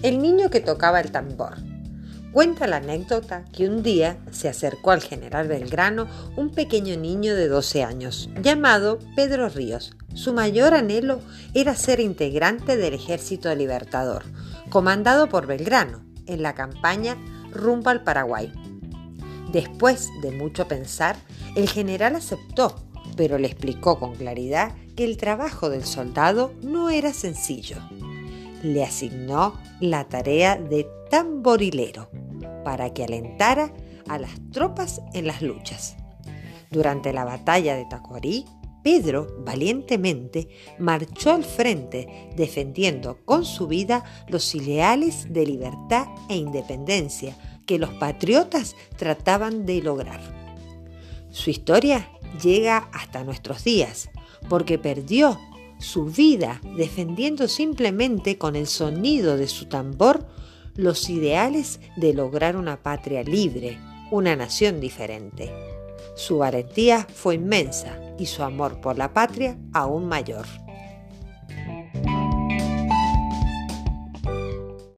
El niño que tocaba el tambor. Cuenta la anécdota que un día se acercó al general Belgrano un pequeño niño de 12 años, llamado Pedro Ríos. Su mayor anhelo era ser integrante del Ejército Libertador, comandado por Belgrano, en la campaña rumbo al Paraguay. Después de mucho pensar, el general aceptó, pero le explicó con claridad que el trabajo del soldado no era sencillo. Le asignó la tarea de tamborilero para que alentara a las tropas en las luchas. Durante la batalla de Tacuarí, Pedro valientemente marchó al frente defendiendo con su vida los ideales de libertad e independencia que los patriotas trataban de lograr. Su historia llega hasta nuestros días porque perdió su vida defendiendo simplemente con el sonido de su tambor los ideales de lograr una patria libre, una nación diferente. Su valentía fue inmensa y su amor por la patria aún mayor.